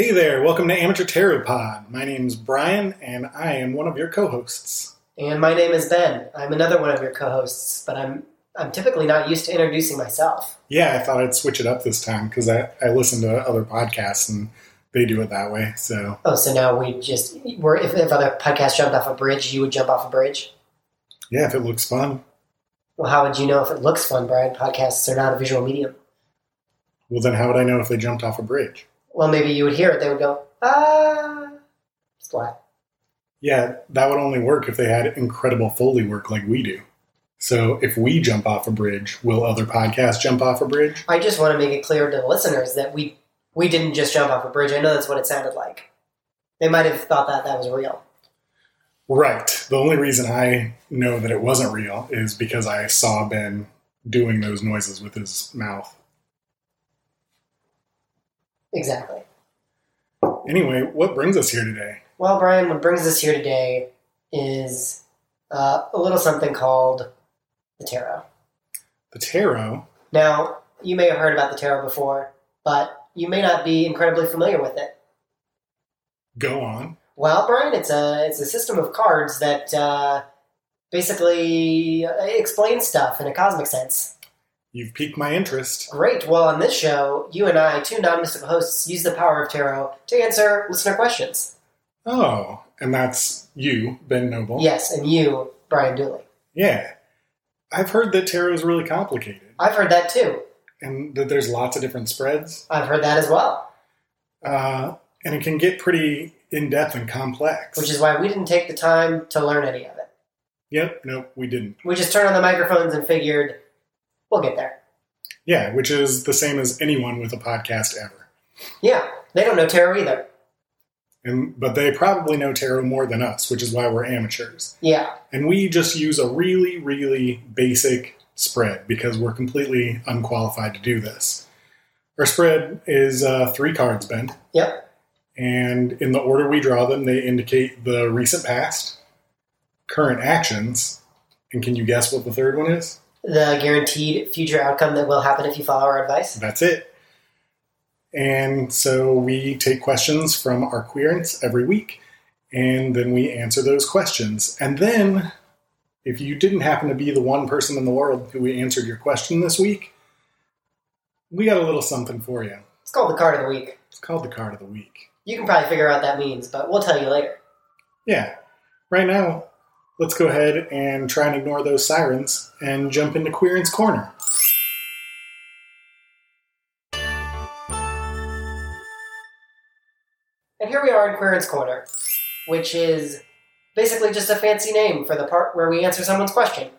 Hey there, welcome to Amateur Tarot Pod. My name is Brian, and I am one of your co-hosts. And my name is Ben. I'm another one of your co-hosts, but I'm I'm typically not used to introducing myself. Yeah, I thought I'd switch it up this time because I, I listen to other podcasts and they do it that way. So Oh, so now we just we're if, if other podcasts jumped off a bridge, you would jump off a bridge. yeah, if it looks fun, Well, how would you know if it looks fun, Brian? Podcasts are not a visual medium. well then how would I know if they jumped off a bridge? Well, maybe you would hear it. They would go ah, flat. Yeah, that would only work if they had incredible Foley work like we do. So if we jump off a bridge, will other podcasts jump off a bridge? I just want to make it clear to the listeners that we we didn't just jump off a bridge. I know that's what it sounded like. They might have thought that that was real. Right. The only reason I know that it wasn't real is because I saw Ben doing those noises with his mouth. Exactly. Anyway, what brings us here today? Well, Brian, what brings us here today is uh, a little something called the tarot. The tarot. Now, you may have heard about the tarot before, but you may not be incredibly familiar with it. Go on. Well, Brian, it's a it's a system of cards that uh, basically uh, explains stuff in a cosmic sense. You've piqued my interest. Great. Well, on this show, you and I, two non-mystical hosts, use the power of tarot to answer listener questions. Oh, and that's you, Ben Noble. Yes, and you, Brian Dooley. Yeah. I've heard that tarot is really complicated I've heard that too. and that there's lots of different spreads. I've heard that as well. Uh, and it can get pretty in depth and complex. which is why we didn't take the time to learn any of it. Yep, nope, we didn't. We just turned on the microphones and figured we'll get there. Yeah, which is the same as anyone with a podcast ever. Yeah, they don't know tarot either. And but they probably know tarot more than us, which is why we're amateurs. Yeah, And we just use a really, really basic spread because we're completely unqualified to do this. Our spread is uh, three cards, Ben. yep. And in the order we draw them, they indicate the recent past, current actions, and can you guess what the third one is? The guaranteed future outcome that will happen if you follow our advice. That's it. And so we take questions from our querents every week, and then we answer those questions. And then, if you didn't happen to be the one person in the world who answered your question this week, we got a little something for you. It's called the card of the week. It's called the card of the week. You can probably figure out what that means, but we'll tell you later. Yeah. Right now, let's go ahead and try and ignore those sirens and jump into Querent's Corner. And here we are in Querent's Corner, which is basically just a fancy name for the part where we answer someone's question.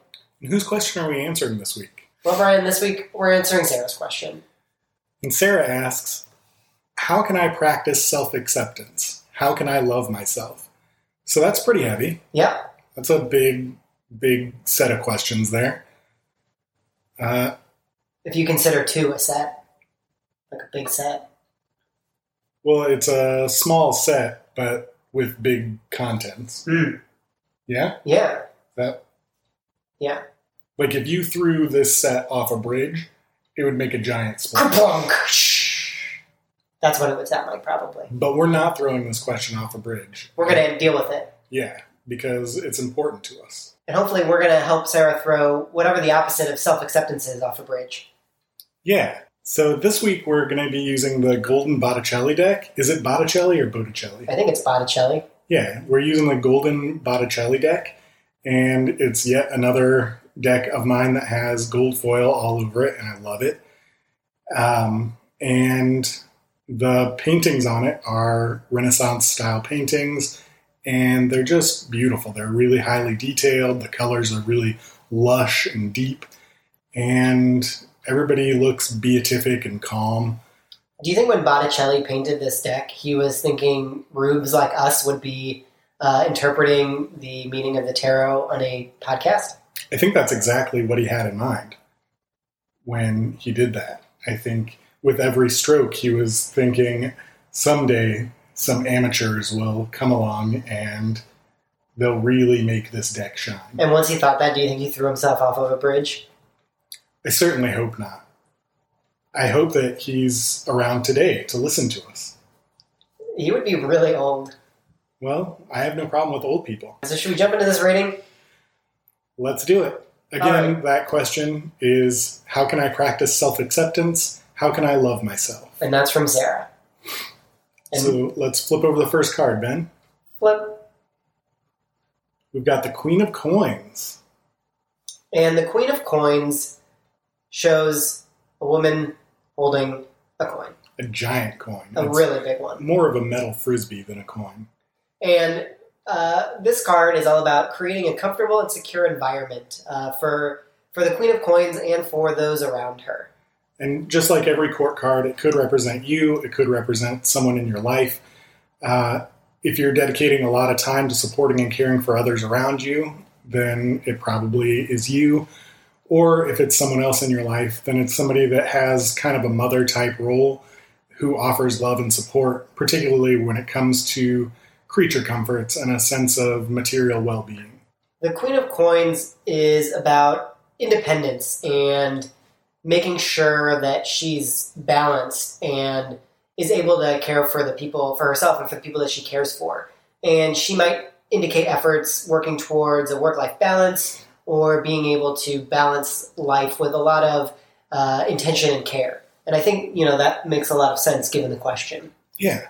And whose question are we answering this week? Well, Brian, this week we're answering Sarah's question. And Sarah asks, How can I practice self acceptance? How can I love myself? So that's pretty heavy. Yep. That's a big, big set of questions there. Uh, If you consider two a set, like a big set. well, it's a small set, but with big contents. Hmm. Yeah? Yeah. That Yeah. like if you threw this set off a bridge, it would make a giant splash. That's what it would sound like, probably. But we're not throwing this question off a bridge. We're going to deal with it. Yeah, because it's important to us. And hopefully, we're going to help Sarah throw whatever the opposite of self acceptance is off a bridge. Yeah. So this week we're going to be using the Golden Botticelli deck. Is it Botticelli or Botticelli? I think it's Botticelli. Yeah, we're using the Golden Botticelli deck, and it's yet another deck of mine that has gold foil all over it, and I love it. Um, and the paintings on it are Renaissance style paintings, and they're just beautiful. They're really highly detailed. The colors are really lush and deep, and everybody looks beatific and calm. Do you think when Botticelli painted this deck, he was thinking rubes like us would be uh, interpreting the meaning of the tarot on a podcast? I think that's exactly what he had in mind when he did that. I think with every stroke, he was thinking someday some amateurs will come along and they'll really make this deck shine. And once he thought that, do you think he threw himself off of a bridge? I certainly hope not. I hope that he's around today to listen to us. He would be really old. Well, I have no problem with old people. So should we jump into this rating? Let's do it. Again, right. that question is how can I practice self acceptance? How can I love myself? And that's from Sarah. So let's flip over the first card, Ben. flip. We've got the Queen of Coins. And the Queen of Coins shows a woman holding a coin, A giant coin. a It's really big one. more of a metal frisbee than a coin. And uh, this card is all about creating a comfortable and secure environment uh, for for the Queen of Coins and for those around her. And just like every court card, it could represent you, it could represent someone in your life. Uh, if you're dedicating a lot of time to supporting and caring for others around you, then it probably is you. Or if it's someone else in your life, then it's somebody that has kind of a mother type role who offers love and support, particularly when it comes to creature comforts and a sense of material well being. The Queen of Coins is about independence and making sure that she's balanced and is able to care for the people, for herself, and for the people that she cares for. And she might indicate efforts working towards a work life balance or being able to balance life with a lot of uh, intention and care. And I think, you know, that makes a lot of sense given the question. Yeah.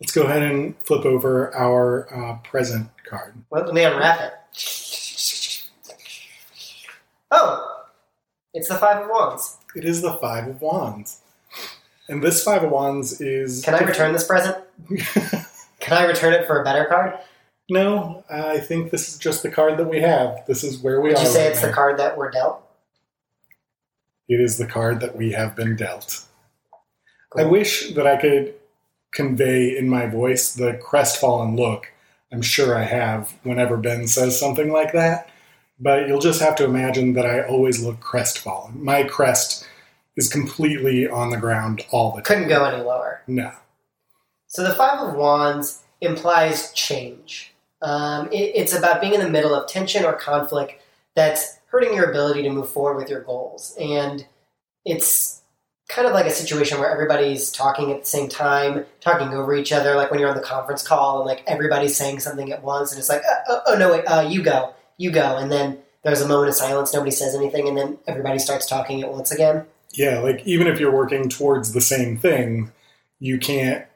Let's go ahead and flip over our uh, present card. Well, let me unwrap it. Oh, it's the Five of Wands. It is the Five of Wands. And this Five of Wands is. Can I return this present? Can I return it for a better card? no, I think this is just the card that we have. This is where we Would are. you say right it's now. the card that we're dealt? It is the card that we have been dealt. Cool. I wish that I could convey in my voice the crestfallen look I'm sure I have whenever Ben says something like that. But you'll just have to imagine that I always look crestfallen. My crest is completely on the ground all the time. Couldn't go any lower. No. So the Five of Wands implies change. Um, it- it's about being in the middle of tension or conflict that's hurting your ability to move forward with your goals. And it's kind of like a situation where everybody's talking at the same time, talking over each other, like when you're on the conference call and like everybody's saying something at once, and it's like, uh, oh, oh no, wait, uh, you go, you go, and then there's a moment of silence, nobody says anything, and then everybody starts talking at once again. Yeah, like even if you're working towards the same thing, you can't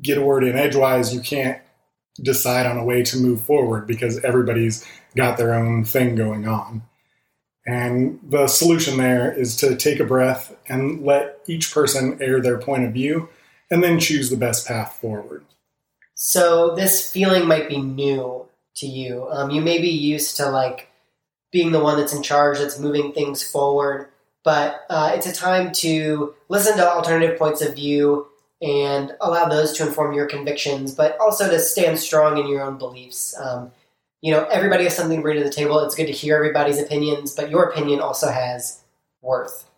get a word in edgewise. You can't decide on a way to move forward because everybody's got their own thing going on. And the solution there is to take a breath and let each person air their point of view and then choose the best path forward. So this feeling might be new to you. Um, you may be used to like being the one that's in charge, that's moving things forward. But uh, it's a time to listen to alternative points of view and allow those to inform your convictions, but also to stand strong in your own beliefs. Um, you know, everybody has something to bring to the table. It's good to hear everybody's opinions, but your opinion also has worth.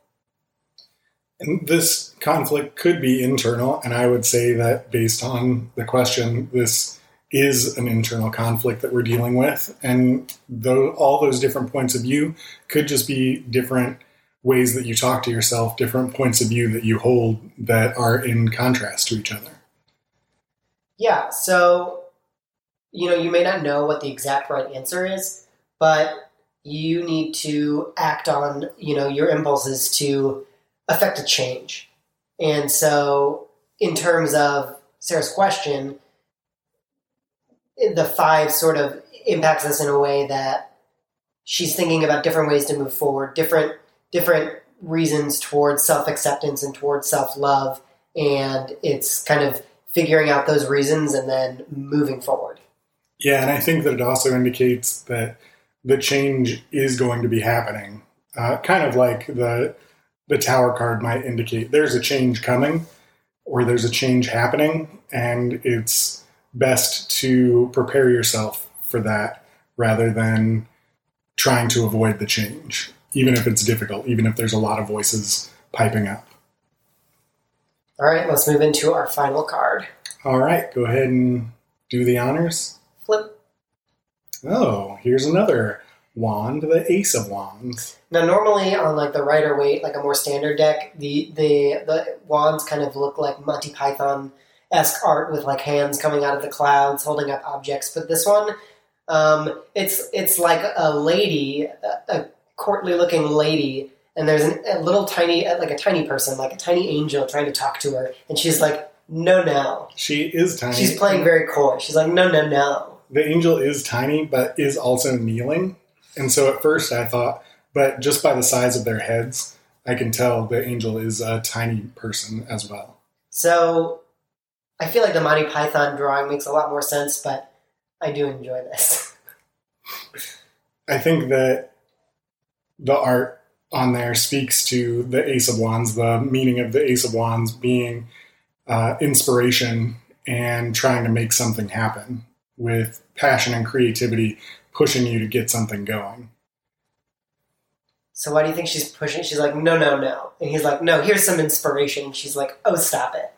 And this conflict could be internal, and I would say that based on the question, this is an internal conflict that we're dealing with. And though all those different points of view could just be different ways that you talk to yourself, different points of view that you hold that are in contrast to each other. Yeah, so you know, you may not know what the exact right answer is, but you need to act on, you know, your impulses to affect a change. And so in terms of Sarah's question, the five sort of impacts us in a way that she's thinking about different ways to move forward, different different reasons towards self-acceptance and towards self-love and it's kind of figuring out those reasons and then moving forward. Yeah, and I think that it also indicates that the change is going to be happening. Uh, kind of like the the tower card might indicate there's a change coming or there's a change happening, and it's best to prepare yourself for that rather than trying to avoid the change, even if it's difficult, even if there's a lot of voices piping up. All right, let's move into our final card. All right, go ahead and do the honors. Flip. Oh, here's another wand, the Ace of Wands. Now, normally on like the Rider Waite, like a more standard deck, the the the wands kind of look like Monty Python esque art with like hands coming out of the clouds holding up objects. But this one, um, it's it's like a lady, a, a courtly looking lady, and there's an, a little tiny, like a tiny person, like a tiny angel trying to talk to her, and she's like, "No, no." She is tiny. She's playing very coy. She's like, "No, no, no." the angel is tiny, but is also kneeling. And so at first I thought, but just by the size of their heads, I can tell the angel is a tiny person as well. So I feel like the Monty Python drawing makes a lot more sense, but I do enjoy this. I think that the art on there speaks to the Ace of Wands, the meaning of the Ace of Wands being uh, inspiration and trying to make something happen with passion and creativity pushing you to get something going. So why do you think she's pushing? She's like, no, no, no. And he's like, no, here's some inspiration. She's like, oh, stop it.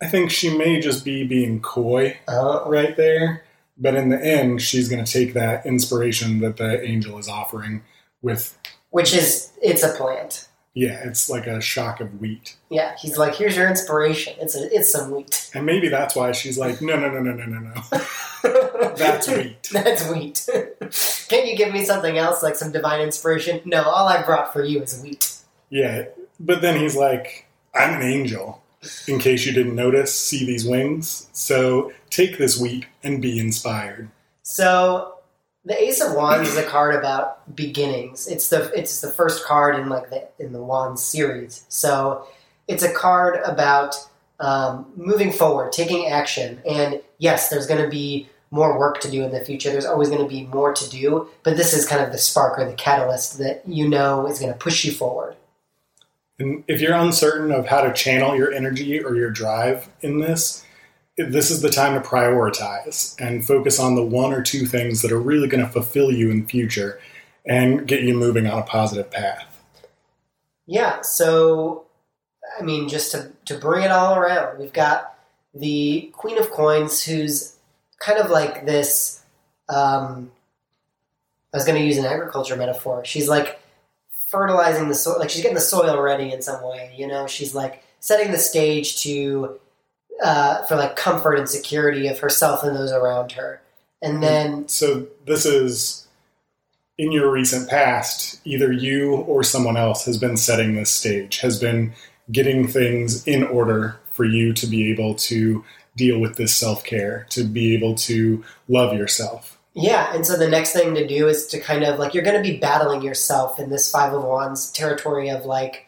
I think she may just be being coy Oh, right there, but in the end, she's going to take that inspiration that the angel is offering with, which is, it's a plant. yeah, it's like a shock of wheat. Yeah, he's like, here's your inspiration. It's a, it's some wheat. And maybe that's why she's like, no, no, no, no, no, no, no. That's wheat. That's wheat. Can't you give me something else, like some divine inspiration? No, all I brought for you is wheat. Yeah, but then he's like, I'm an angel. In case you didn't notice, see these wings? So take this wheat and be inspired. So the Ace of Wands is a card about beginnings. It's the it's the first card in like the in the Wands series. So it's a card about um, moving forward, taking action. And yes, there's going to be more work to do in the future. There's always going to be more to do, but this is kind of the spark or the catalyst that you know is going to push you forward. And if you're uncertain of how to channel your energy or your drive in this, this is the time to prioritize and focus on the one or two things that are really going to fulfill you in the future and get you moving on a positive path. Yeah, so I mean, just to, to bring it all around, we've got the Queen of Coins, who's kind of like this. Um, I was going to use an agriculture metaphor. She's like fertilizing the soil, like she's getting the soil ready in some way. You know, she's like setting the stage to uh, for like comfort and security of herself and those around her. And then, So this is in your recent past, either you or someone else has been setting this stage, has been getting things in order for you to be able to deal with this self care, to be able to love yourself. Yeah, and so the next thing to do is to kind of like you're going to be battling yourself in this Five of Wands territory of like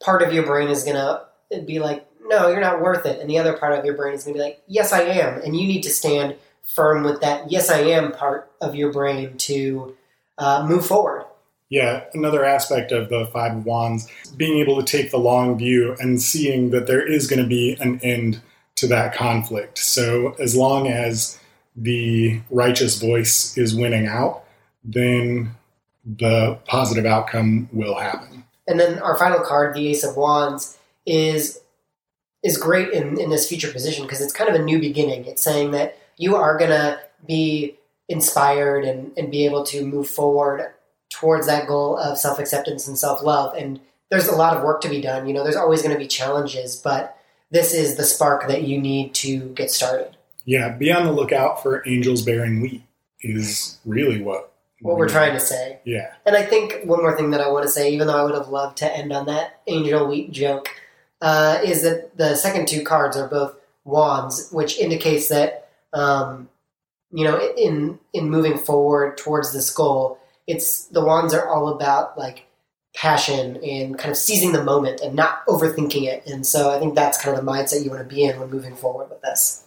part of your brain is going to be like, no, you're not worth it. And the other part of your brain is going to be like, yes, I am. And you need to stand firm with that, yes, I am part of your brain to uh, move forward. Yeah, another aspect of the Five of Wands, being able to take the long view and seeing that there is going to be an end to that conflict. So as long as the righteous voice is winning out, then the positive outcome will happen. And then our final card, the Ace of Wands, is is great in, in this future position because it's kind of a new beginning. It's saying that you are gonna be inspired and, and be able to move forward towards that goal of self acceptance and self love. And there's a lot of work to be done. You know, there's always gonna be challenges, but this is the spark that you need to get started. Yeah, be on the lookout for angels bearing wheat is really what What we're trying to say. Yeah, And I think one more thing that I want to say, even though I would have loved to end on that angel wheat joke, uh, is that the second two cards are both wands, which indicates that um, you know in in moving forward towards this goal, it's the wands are all about like passion and kind of seizing the moment and not overthinking it. And so I think that's kind of the mindset you want to be in when moving forward with this.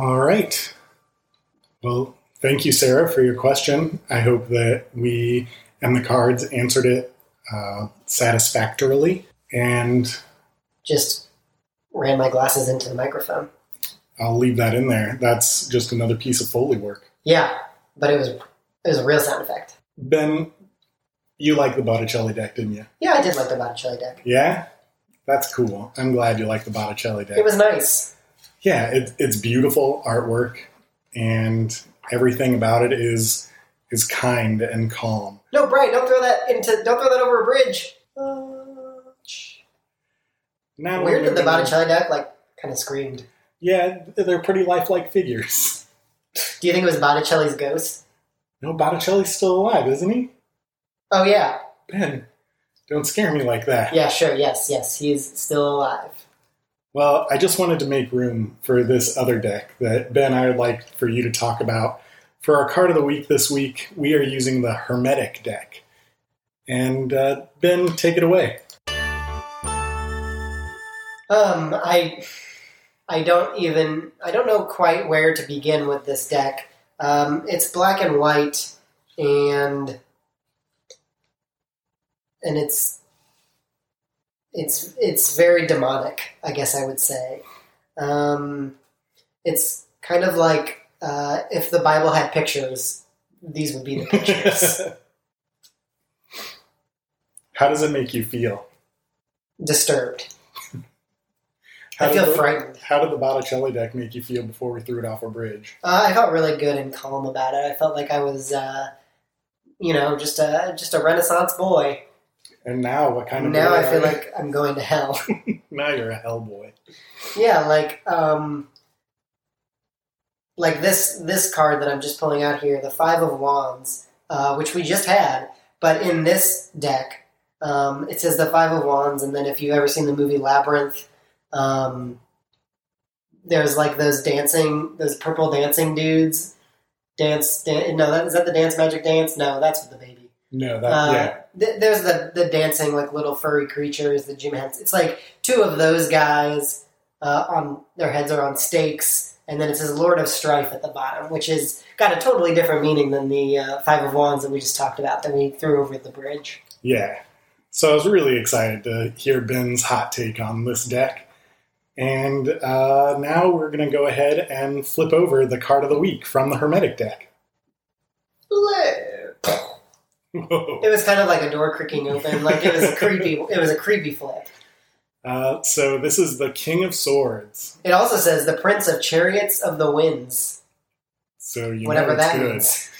All right. Well, thank you, Sarah, for your question. I hope that we and the cards answered it uh, satisfactorily. And Just ran my glasses into the microphone. I'll leave that in there. That's just another piece of Foley work. Yeah, but it was it was a real sound effect. Ben, you like the Botticelli deck, didn't you? Yeah, I did like the Botticelli deck. Yeah? That's cool. I'm glad you like the Botticelli deck. It was nice. Yeah, it, it's beautiful artwork, and everything about it is is kind and calm. No, Brian, don't throw that into don't throw that over a bridge. Uh, Now weird that the Botticelli deck like kind of screamed. Yeah, they're pretty lifelike figures. Do you think it was Botticelli's ghost? No, Botticelli's still alive, isn't he? Oh yeah, Ben, don't scare me like that. yeah, sure, yes, yes, he's still alive. Well, I just wanted to make room for this other deck that Ben, I would like for you to talk about. For our card of the week this week, we are using the Hermetic deck. And uh, Ben, take it away. Um, I, I don't even, I don't know quite where to begin with this deck. Um, it's black and white, and and it's it's it's very demonic, I guess I would say. Um, it's kind of like uh, if the Bible had pictures, these would be the pictures. How does it make you feel? Disturbed. How I feel the- frightened. How did the Botticelli deck make you feel before we threw it off a bridge? Uh, I felt really good and calm about it. I felt like I was, uh, you know, just a just a Renaissance boy. And now, what kind of now I feel like I'm going to hell. now you're a hell boy. yeah, like um, like this this card that I'm just pulling out here, the Five of Wands, uh, which we just had, but in this deck, um, it says the Five of Wands, and then if you've ever seen the movie Labyrinth, um, there's like those dancing, those purple dancing dudes. Dance, dan- no, that, is that the dance magic dance? No, that's with the baby. No, that Uh, yeah. th- there's the the dancing like little furry creatures, the Jim Henson. It's like two of those guys uh, on their heads are on stakes, and then it says Lord of Strife at the bottom, which is got a totally different meaning than the uh, Five of Wands that we just talked about that we threw over the bridge. Yeah. So I was really excited to hear Ben's hot take on this deck. And uh, now we're going to go ahead and flip over the card of the week from the Hermetic deck. Whoa. It was kind of like a door creaking open, like it was a creepy. It was a creepy flip. Uh, so this is the King of Swords. It also says the Prince of Chariots of the Winds, So you whatever that good. means.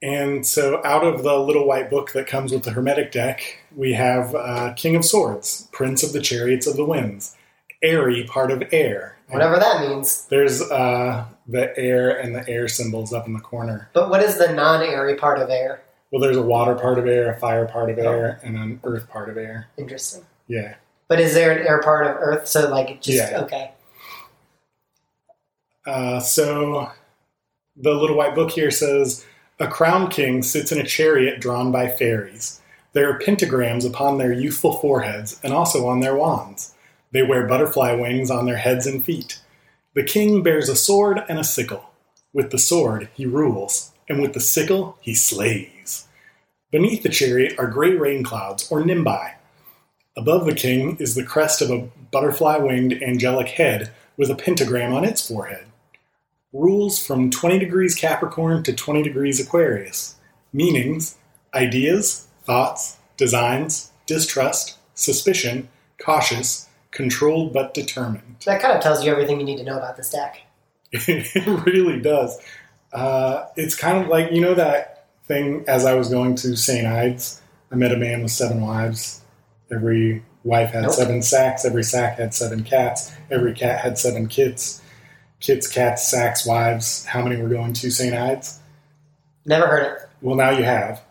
And so, out of the little white book that comes with the Hermetic deck, we have uh, King of Swords, Prince of the Chariots of the Winds, airy part of air. Whatever that means. There's uh, the air and the air symbols up in the corner. But what is the non-airy part of air? Well, there's a water part of air, a fire part Oh. of air, and an earth part of air. Interesting. Yeah. But is there an air part of Earth? So like just Yeah. okay. Uh, so the little white book here says a crowned king sits in a chariot drawn by fairies. There are pentagrams upon their youthful foreheads and also on their wands. They wear butterfly wings on their heads and feet. The king bears a sword and a sickle. With the sword, he rules, and with the sickle, he slays. Beneath the chariot are gray rain clouds, or nimbi. Above the king is the crest of a butterfly winged angelic head with a pentagram on its forehead. Rules from 20 degrees Capricorn to 20 degrees Aquarius. Meanings ideas, thoughts, designs, distrust, suspicion, cautious, controlled but determined. That kind of tells you everything you need to know about this deck. It really does. Uh, it's kind of like, you know, that thing as I was going to St. Ides, I met a man with seven wives. Every wife had Nope. seven sacks, every sack had seven cats, every cat had seven kits. Kits, cats, sacks, wives. How many were going to St. Ides? Never heard it. Well, now you have.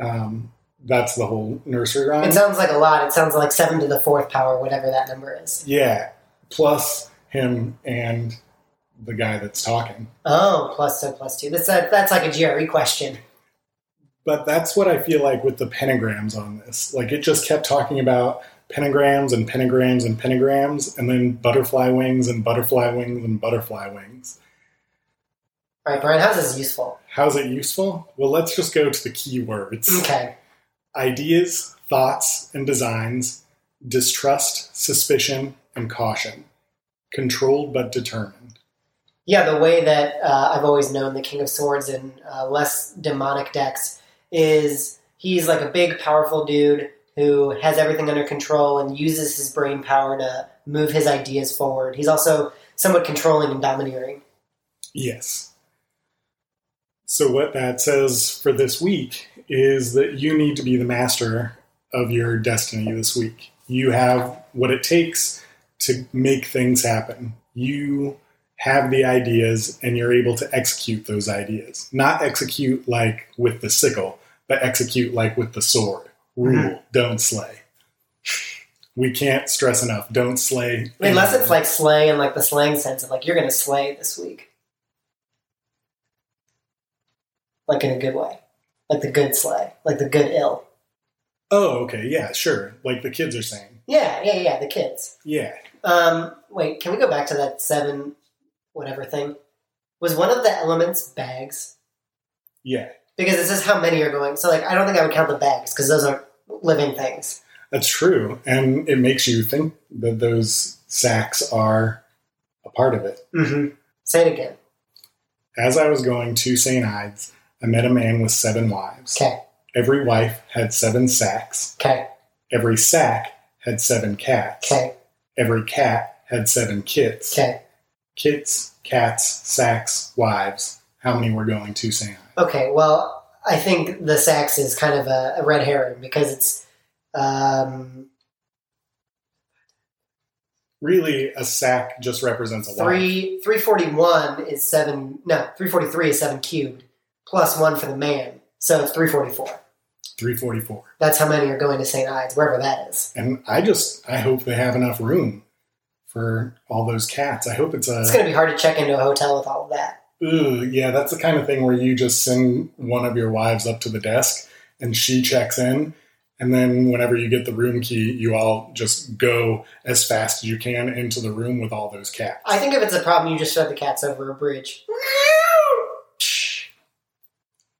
Um, that's the whole nursery rhyme. It sounds like a lot. It sounds like seven to the fourth power, whatever that number is. Yeah, plus him and the guy that's talking. Oh, plus so plus two. That's a, that's like a GRE question. But that's what I feel like with the pentagrams on this. Like it just kept talking about pentagrams and pentagrams and pentagrams, and then butterfly wings and butterfly wings and butterfly wings. All right, Brian, how's this useful? How's it useful? Well, let's just go to the keywords. Okay. Ideas, thoughts, and designs, distrust, suspicion, and caution. Controlled but determined. Yeah, the way that uh, I've always known the King of Swords in uh, less demonic decks is he's like a big, powerful dude who has everything under control and uses his brain power to move his ideas forward. He's also somewhat controlling and domineering. Yes. So, what that says for this week is that you need to be the master of your destiny this week. You have what it takes to make things happen. You have the ideas and you're able to execute those ideas. Not execute like with the sickle, but execute like with the sword. Rule mm-hmm. don't slay. We can't stress enough don't slay. Unless it's like slay in like the slang sense of like you're going to slay this week, like in a good way, like the good slay, like the good ill. Oh, okay. Yeah, sure. Like the kids are saying. Yeah, yeah, yeah. The kids. Yeah. Um, wait, can we go back to that seven, whatever thing? Was one of the elements bags? Yeah. Because this is how many are going. So, like, I don't think I would count the bags because those aren't living things. That's true. And it makes you think that those sacks are a part of it. Mm-hmm. Say it again. As I was going to St. Ides, I met a man with seven wives. Okay. Every wife had seven sacks. Okay. Every sack had seven cats. Okay. Every cat had seven kits. Okay. Kits, cats, sacks, wives. How many were going to. Ides? Okay. Well, I think the sacks is kind of a, a red herring because it's um, Really, a sack just represents a wife. three three forty one is seven. No, three forty three is seven cubed plus one for the man, so it's three forty four. 344. That's how many are going to St. Ides, wherever that is. And I just, I hope they have enough room for all those cats. I hope it's a. It's going to be hard to check into a hotel with all of that. Ooh, yeah, that's the kind of thing where you just send one of your wives up to the desk and she checks in. And then whenever you get the room key, you all just go as fast as you can into the room with all those cats. I think if it's a problem, you just throw the cats over a bridge.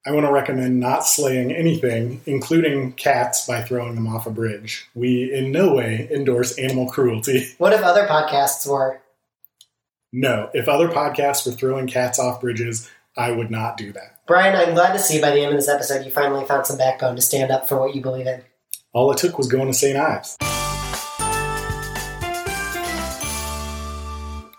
I want to recommend not slaying anything, including cats, by throwing them off a bridge. We in no way endorse animal cruelty. What if other podcasts were? No, if other podcasts were throwing cats off bridges, I would not do that. Brian, I'm glad to see by the end of this episode you finally found some backbone to stand up for what you believe in. All it took was going to St. Ives.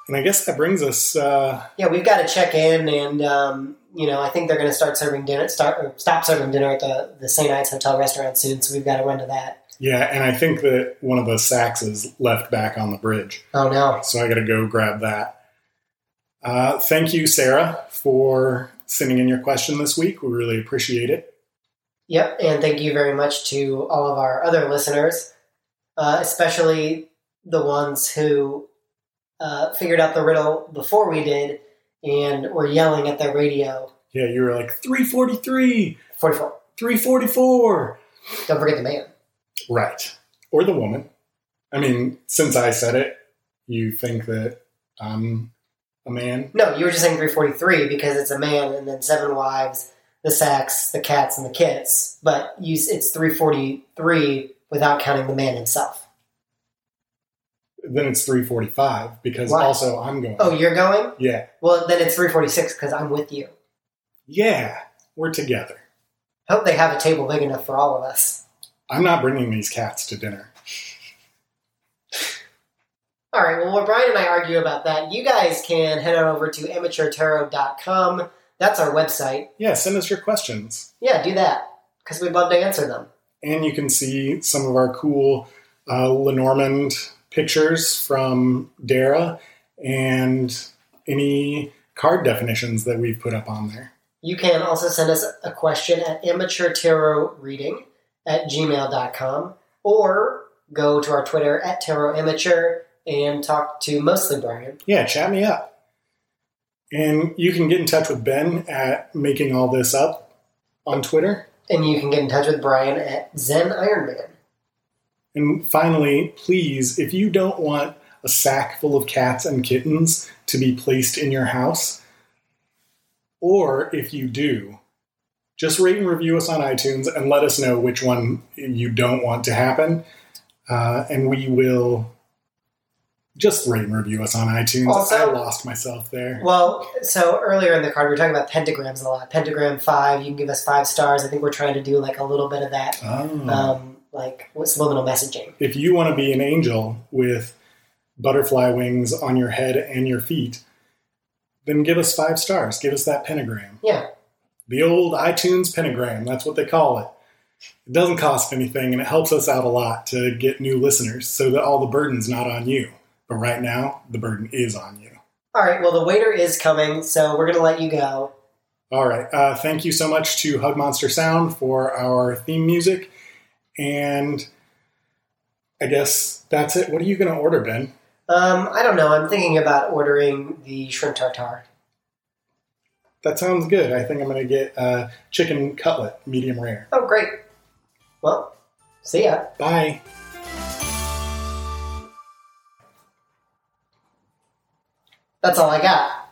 And I guess that brings us. Uh, Yeah, we've got to check in, and um, you know, I think they're going to start serving dinner, start or stop serving dinner at the the St. Ides Hotel restaurant soon. So we've got to run to that. yeah, and I think that one of the sacks is left back on the bridge. Oh no! So I got to go grab that. Uh, thank you, Sarah, for sending in your question this week. We really appreciate it. Yep, and thank you very much to all of our other listeners, uh, especially the ones who uh, figured out the riddle before we did and were yelling at their radio. Yeah, you were like 343, 44. 344. Don't forget the man. Right. Or the woman. I mean, since I said it, you think that I'm a man? No, you were just saying 343 because it's a man and then seven wives, the sacks, the cats, and the kits. But you, it's 343 without counting the man himself. Then it's 345 because also I'm going. Oh, you're going? Yeah. Well, then it's 346 because I'm with you. Yeah. We're together. Hope they have a table big enough for all of us. I'm not bringing these cats to dinner. All right, well, where Brian and I argue about that, you guys can head on over to amateurtarot.com. That's our website. Yeah, send us your questions. Yeah, do that because we'd love to answer them. And you can see some of our cool uh, Lenormand pictures from Dara and any card definitions that we've put up on there. You can also send us a question at amateurtarotreading at gmail.com or go to our Twitter at tarot tarotamateur and talk to mostly Brian. Yeah, chat me up. And you can get in touch with Ben at Making All This Up on Twitter. And you can get in touch with Brian at Zen Ironman. And finally, please, if you don't want a sack full of cats and kittens to be placed in your house, or if you do, just rate and review us on iTunes and let us know which one you don't want to happen. Uh, and we will just rate and review us on iTunes. Also- I lost myself there. Well, so earlier in the card, we were talking about pentagrams a lot. Pentagram five, you can give us five stars. I think we're trying to do like a little bit of that, Oh. um, like with subliminal messaging. if you want to be an angel with butterfly wings on your head and your feet, then give us five stars. Give us that pentagram. Yeah. The old iTunes pentagram, that's what they call it. It doesn't cost anything and it helps us out a lot to get new listeners so that all the burden's not on you. But right now, the burden is on you. All right. Well, the waiter is coming, so we're going to let you go. All right. Uh, thank you so much to Hug Monster Sound for our theme music. And I guess that's it. What are you going to order, Ben? Um, I don't know. I'm thinking about ordering the shrimp tartare. That sounds good. I think I'm going to get uh, chicken cutlet, medium rare. Oh, great. Well, see ya. Bye. That's all I got.